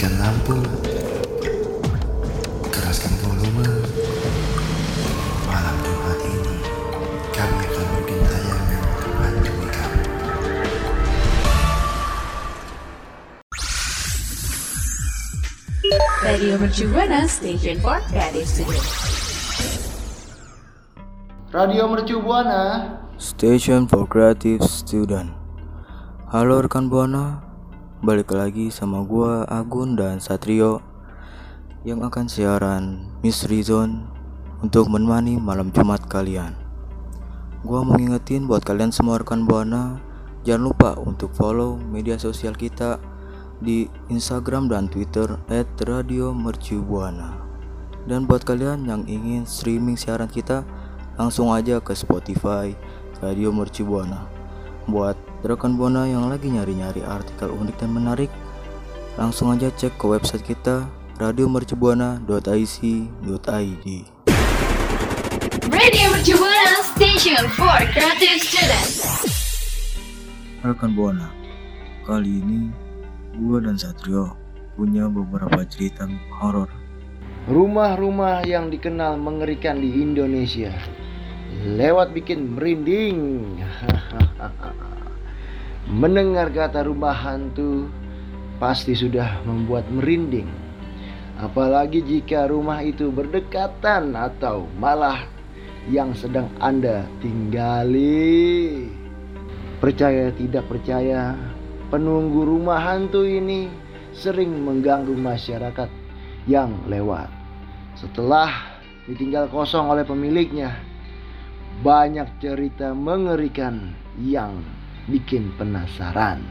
matikan lampu, keraskan volume. Malam Jumat ini, kami akan bikin tayangan terbantu kamu. Radio Mercu Buana Station for Creative Studio. Radio Mercu Buana. Station for Creative Student. Halo rekan Buana, balik lagi sama gua Agun dan Satrio yang akan siaran Mystery Zone untuk menemani malam Jumat kalian. Gua mau ngingetin buat kalian semua rekan Buana, jangan lupa untuk follow media sosial kita di Instagram dan Twitter @radiomercubuana. Dan buat kalian yang ingin streaming siaran kita, langsung aja ke Spotify Radio Mercu Buana. Buat rekan Buana yang lagi nyari-nyari artikel unik dan menarik, langsung aja cek ke website kita radiomercubuana.ic.id. Radio Mercu Buana Station for Creative Student. Rekan Buana, kali ini gua dan Satrio punya beberapa cerita horor. Rumah-rumah yang dikenal mengerikan di Indonesia. Lewat bikin merinding. Mendengar kata rumah hantu pasti sudah membuat merinding. Apalagi jika rumah itu berdekatan atau malah yang sedang Anda tinggali. Percaya tidak percaya, penunggu rumah hantu ini sering mengganggu masyarakat yang lewat. Setelah ditinggal kosong oleh pemiliknya, banyak cerita mengerikan yang bikin penasaran.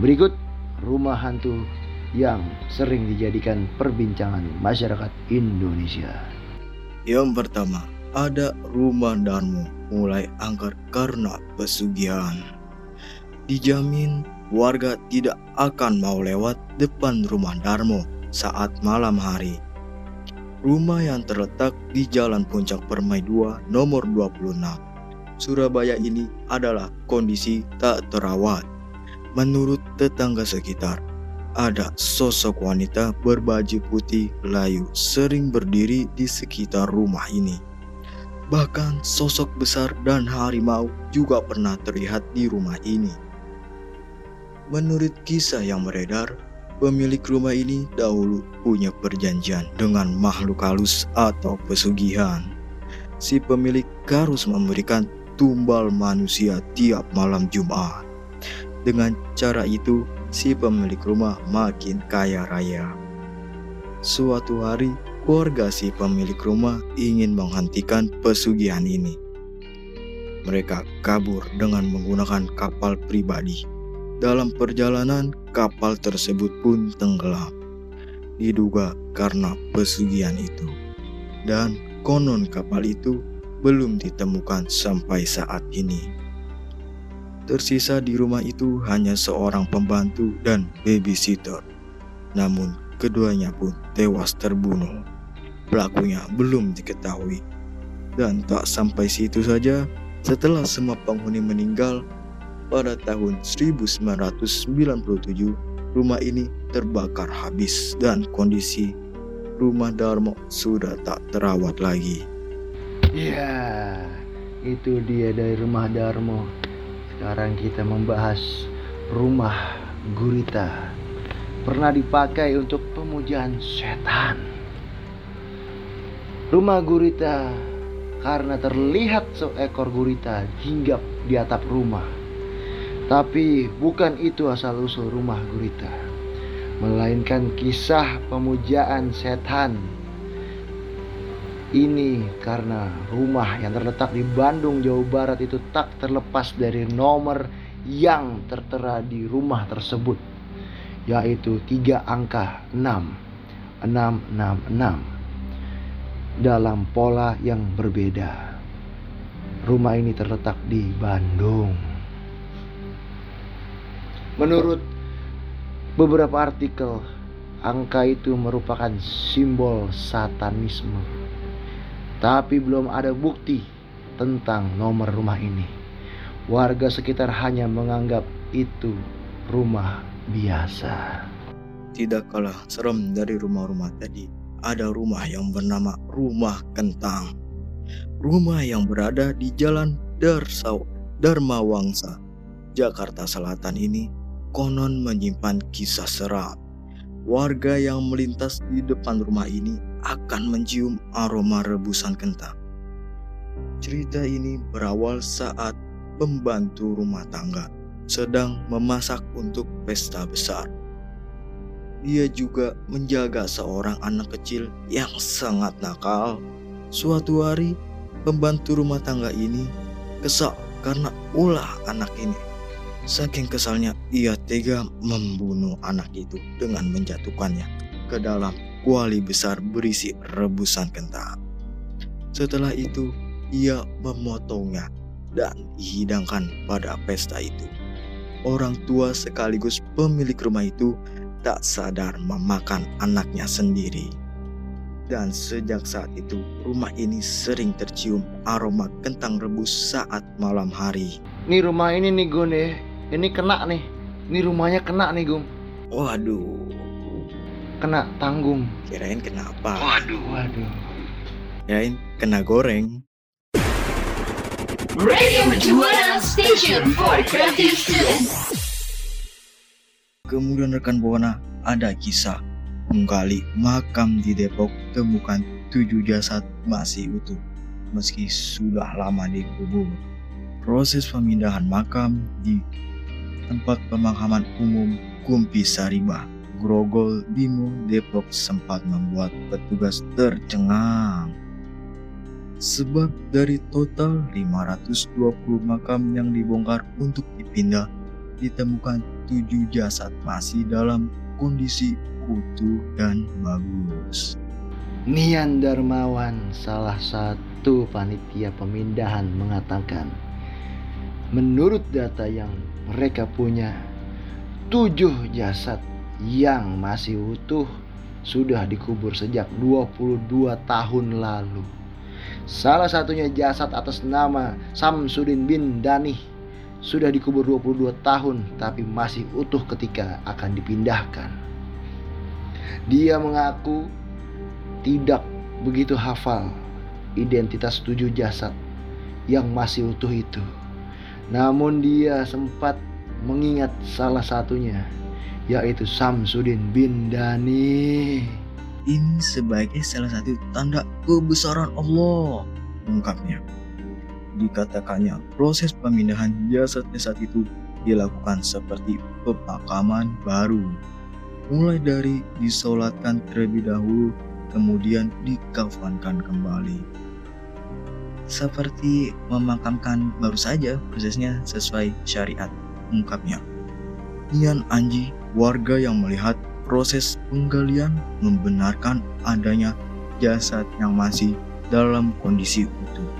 Berikut rumah hantu yang sering dijadikan perbincangan masyarakat Indonesia. Yang pertama, ada rumah Darmo mulai angker karena pesugihan. Dijamin warga tidak akan mau lewat depan rumah Darmo saat malam hari. Rumah yang terletak di Jalan Puncak Permai 2 nomor 26. Surabaya ini adalah kondisi tak terawat. Menurut tetangga sekitar, ada sosok wanita berbaju putih layu sering berdiri di sekitar rumah ini. Bahkan sosok besar dan harimau juga pernah terlihat di rumah ini. Menurut kisah yang beredar, pemilik rumah ini dahulu punya perjanjian dengan makhluk halus atau pesugihan. Si pemilik harus memberikan tumbal manusia tiap malam Jumat. Dengan cara itu, si pemilik rumah makin kaya raya. Suatu hari, keluarga si pemilik rumah ingin menghentikan pesugihan ini. Mereka kabur dengan menggunakan kapal pribadi. Dalam perjalanan, kapal tersebut pun tenggelam. Diduga karena pesugihan itu. Dan konon kapal itu belum ditemukan sampai saat ini. Tersisa di rumah itu hanya seorang pembantu dan babysitter. Namun keduanya pun tewas terbunuh. Pelakunya belum diketahui. Dan tak sampai situ saja, setelah semua penghuni meninggal, pada tahun 1997 rumah ini terbakar habis dan kondisi rumah Darmo sudah tak terawat lagi. Ya, itu dia dari rumah Darmo. Sekarang kita membahas rumah gurita. Pernah dipakai untuk pemujaan setan. Rumah gurita karena terlihat seekor gurita hinggap di atap rumah. Tapi bukan itu asal usul rumah gurita, melainkan kisah pemujaan setan. Ini karena rumah yang terletak di Bandung, Jawa Barat itu tak terlepas dari nomor yang tertera di rumah tersebut, yaitu tiga angka 6, 666 dalam pola yang berbeda. Rumah ini terletak di Bandung. Menurut beberapa artikel, angka itu merupakan simbol satanisme. Tapi belum ada bukti tentang nomor rumah ini. Warga sekitar hanya menganggap itu rumah biasa. Tidak kalah serem dari rumah-rumah tadi, ada rumah yang bernama Rumah Kentang. Rumah yang berada di Jalan Darsau, Dharma Wangsa, Jakarta Selatan ini konon menyimpan kisah seram. Warga yang melintas di depan rumah ini akan mencium aroma rebusan kentang. Cerita ini berawal saat pembantu rumah tangga sedang memasak untuk pesta besar. Dia juga menjaga seorang anak kecil yang sangat nakal. Suatu hari, pembantu rumah tangga ini kesal karena ulah anak ini. Saking kesalnya, ia tega membunuh anak itu dengan menjatuhkannya ke dalam kuali besar berisi rebusan kentang. Setelah itu, ia memotongnya dan dihidangkan pada pesta itu. Orang tua sekaligus pemilik rumah itu tak sadar memakan anaknya sendiri. Dan sejak saat itu, rumah ini sering tercium aroma kentang rebus saat malam hari. Nih rumah ini nih Gun ya. Ini kena nih. Ini rumahnya kena nih Gun. Waduh, Kena tanggung. kirain kenapa? Waduh. Waduh. Kirain kena goreng. Radio Juara Station for Creative Students. Kemudian rekan Buana ada kisah menggali makam di Depok temukan tujuh jasad masih utuh meski sudah lama dikubur. Proses pemindahan makam di tempat pemakaman umum Kumpi Sariba, Grogol, Bimo, Depok sempat membuat petugas tercengang. Sebab dari total 520 makam yang dibongkar untuk dipindah, ditemukan tujuh jasad masih dalam kondisi utuh dan bagus. Nian Darmawan, salah satu panitia pemindahan mengatakan, menurut data yang mereka punya, tujuh jasad yang masih utuh sudah dikubur sejak 22 tahun lalu. Salah satunya jasad atas nama Samsudin bin Dani sudah dikubur 22 tahun tapi masih utuh ketika akan dipindahkan. Dia mengaku tidak begitu hafal identitas tujuh jasad yang masih utuh itu. Namun dia sempat mengingat salah satunya yaitu Samsudin bin Dani. Ini sebagai salah satu tanda kebesaran Allah, ungkapnya. Dikatakannya proses pemindahan jasad-jasad itu dilakukan seperti pemakaman baru. Mulai dari disolatkan terlebih dahulu, kemudian dikafankan kembali. Seperti memakamkan baru saja prosesnya sesuai syariat, ungkapnya. Nian Anji, warga yang melihat proses penggalian membenarkan adanya jasad yang masih dalam kondisi utuh.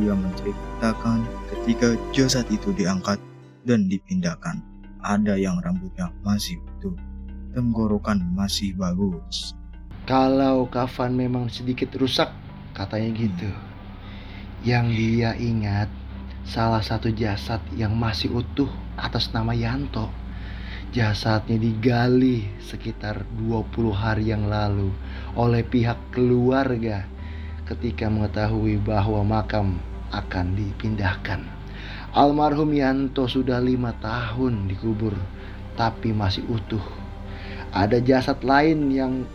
Dia menceritakan ketika jasad itu diangkat dan dipindahkan, ada yang rambutnya masih utuh, tenggorokan masih bagus. Kalau kafan memang sedikit rusak, katanya gitu. Yang dia ingat salah satu jasad yang masih utuh atas nama Yanto. Jasadnya digali sekitar 20 hari yang lalu oleh pihak keluarga ketika mengetahui bahwa makam akan dipindahkan. Almarhum Yanto sudah lima tahun dikubur tapi masih utuh. Ada jasad lain yang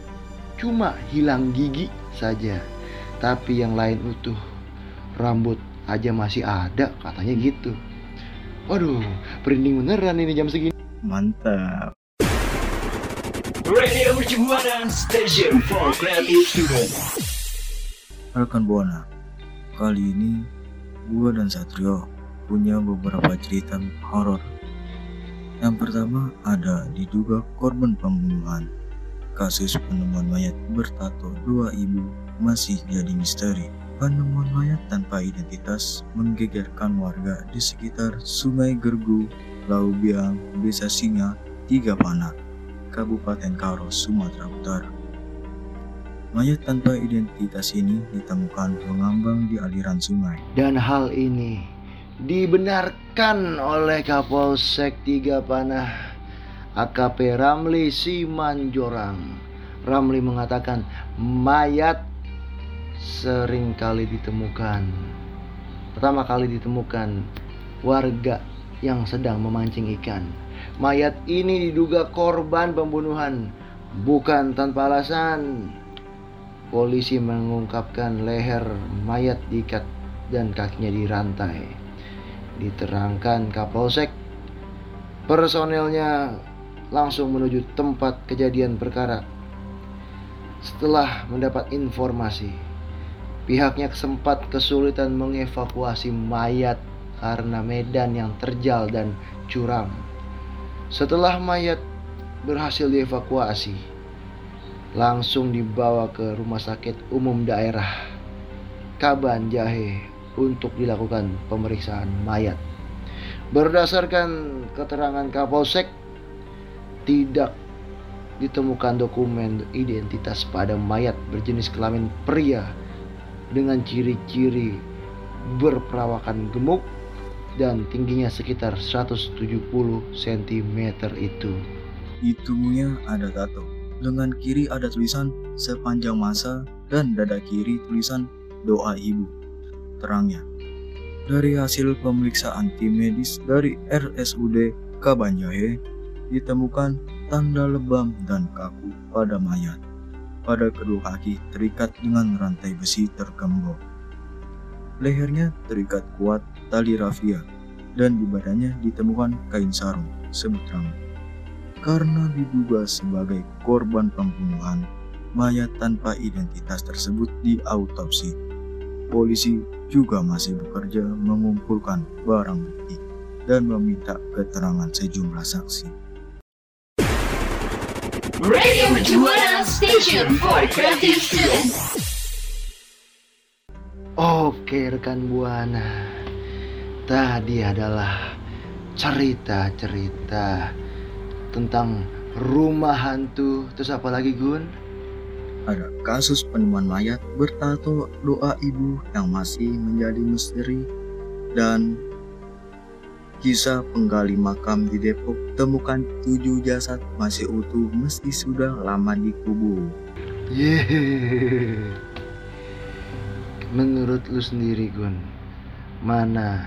cuma hilang gigi saja tapi yang lain utuh. Rambut aja masih ada katanya gitu. Waduh, merinding beneran ini jam segini. Mantap. Radio Juara Station for Creative Students. Rekan Buana, kali ini gua dan Satrio punya beberapa cerita horor. Yang pertama ada diduga korban pembunuhan. Kasus penemuan mayat bertato dua ibu masih jadi misteri. Penemuan mayat tanpa identitas menggegerkan warga di sekitar Sungai Gergu, Laubiang, Desa Singa, Tiga Panah, Kabupaten Karo, Sumatera Utara. Mayat tanpa identitas ini ditemukan mengambang di aliran sungai. Dan hal ini dibenarkan oleh Kapolsek Tiga Panah AKP Ramli Simanjorang. Ramli mengatakan mayat sering kali ditemukan. Pertama kali ditemukan warga yang sedang memancing ikan. Mayat ini diduga korban pembunuhan, bukan tanpa alasan. Polisi mengungkapkan leher mayat diikat dan kakinya dirantai. Diterangkan Kapolsek, personelnya langsung menuju tempat kejadian perkara. Setelah mendapat informasi, pihaknya sempat kesulitan mengevakuasi mayat karena medan yang terjal dan curam. Setelah mayat berhasil dievakuasi, langsung dibawa ke rumah sakit umum daerah Kaban Jahe untuk dilakukan pemeriksaan mayat. Berdasarkan keterangan Kapolsek, tidak ditemukan dokumen identitas pada mayat berjenis kelamin pria dengan ciri-ciri berperawakan gemuk dan tingginya sekitar 170 cm itu. Di tubuhnya ada tato. Lengan kiri ada tulisan sepanjang masa dan dada kiri tulisan doa ibu. Terangnya, dari hasil pemeriksaan tim medis dari RSUD Kabanjahe ditemukan tanda lebam dan kaku pada mayat. Pada kedua kaki terikat dengan rantai besi tergembok. Lehernya terikat kuat tali rafia dan di badannya ditemukan kain sarung sebut rambut. Karena diduga sebagai korban pembunuhan, mayat tanpa identitas tersebut diautopsi. Polisi juga masih bekerja mengumpulkan barang bukti dan meminta keterangan sejumlah saksi. Radio Station for. Oke rekan Buana, tadi adalah cerita-cerita tentang rumah hantu. Terus apa lagi Gun? Ada kasus penemuan mayat bertato doa ibu yang masih menjadi misteri dan kisah penggali makam di Depok temukan tujuh jasad masih utuh meski sudah lama dikubur. Yeay. Menurut lu sendiri Gun, mana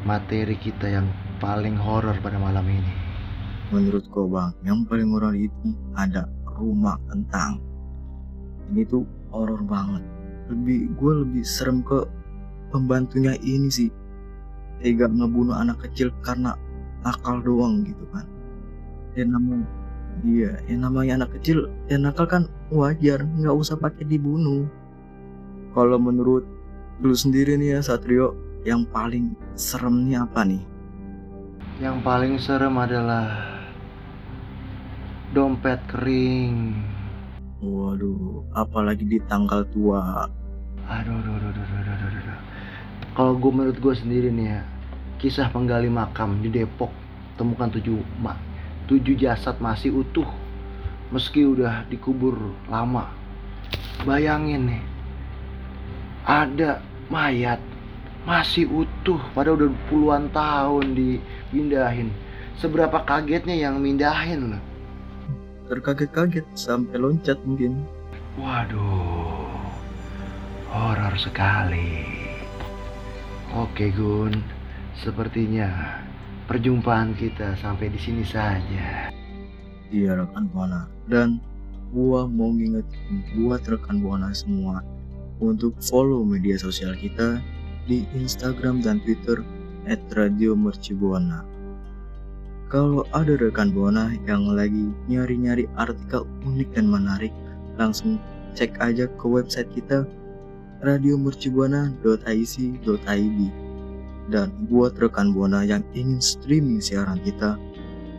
materi kita yang paling horor pada malam ini? Menurut Kobang, yang paling horor itu ada rumah kentang. Ini tuh horor banget. Lebih gue lebih serem ke pembantunya ini sih. Tega ngebunuh anak kecil karena nakal doang gitu kan. Ya namanya Iya, yang namanya anak kecil, yang nakal kan wajar, nggak usah pakai dibunuh. Kalau menurut lu sendiri nih ya Satrio, yang paling serem nih apa nih? Yang paling serem adalah dompet kering. Waduh, apalagi di tanggal tua. Aduh, aduh, aduh, aduh, aduh, aduh, aduh. Kalau gue menurut gue sendiri nih ya, kisah penggali makam di Depok temukan tujuh ma tujuh jasad masih utuh meski udah dikubur lama. Bayangin nih, ada mayat masih utuh pada udah puluhan tahun dipindahin. Seberapa kagetnya yang mindahin loh. Terkaget-kaget sampai loncat mungkin. Waduh, horor sekali. Oke Gun, sepertinya perjumpaan kita sampai di sini saja. Iya rekan buana dan gua mau ngingetin buat rekan buana semua untuk follow media sosial kita di Instagram dan Twitter @radiomercubuana. Kalau ada rekan buana yang lagi nyari-nyari artikel unik dan menarik, langsung cek aja ke website kita radiomercubuana.ic.id. Dan buat rekan buana yang ingin streaming siaran kita,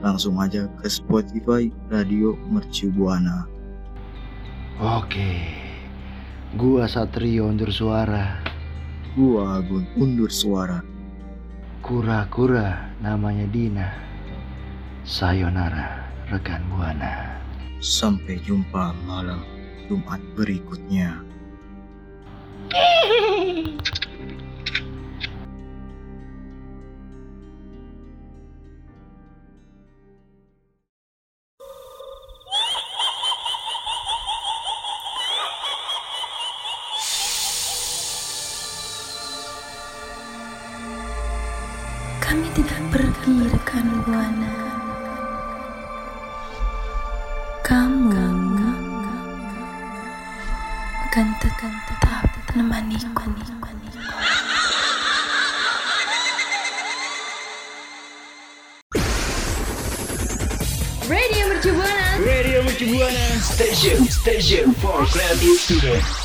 langsung aja ke Spotify Radio Mercu Buana. Oke, gua Satrio undur suara. Gua Agun undur suara. Kura-kura namanya Dina. Sayonara, rekan Buana. Sampai jumpa malam Jumat berikutnya. Kami tidak pergi rekan buana. Kamu akan tetap menemaniku. Radio Mercu Buana. Radio Mercu Buana Station Station for Creative Student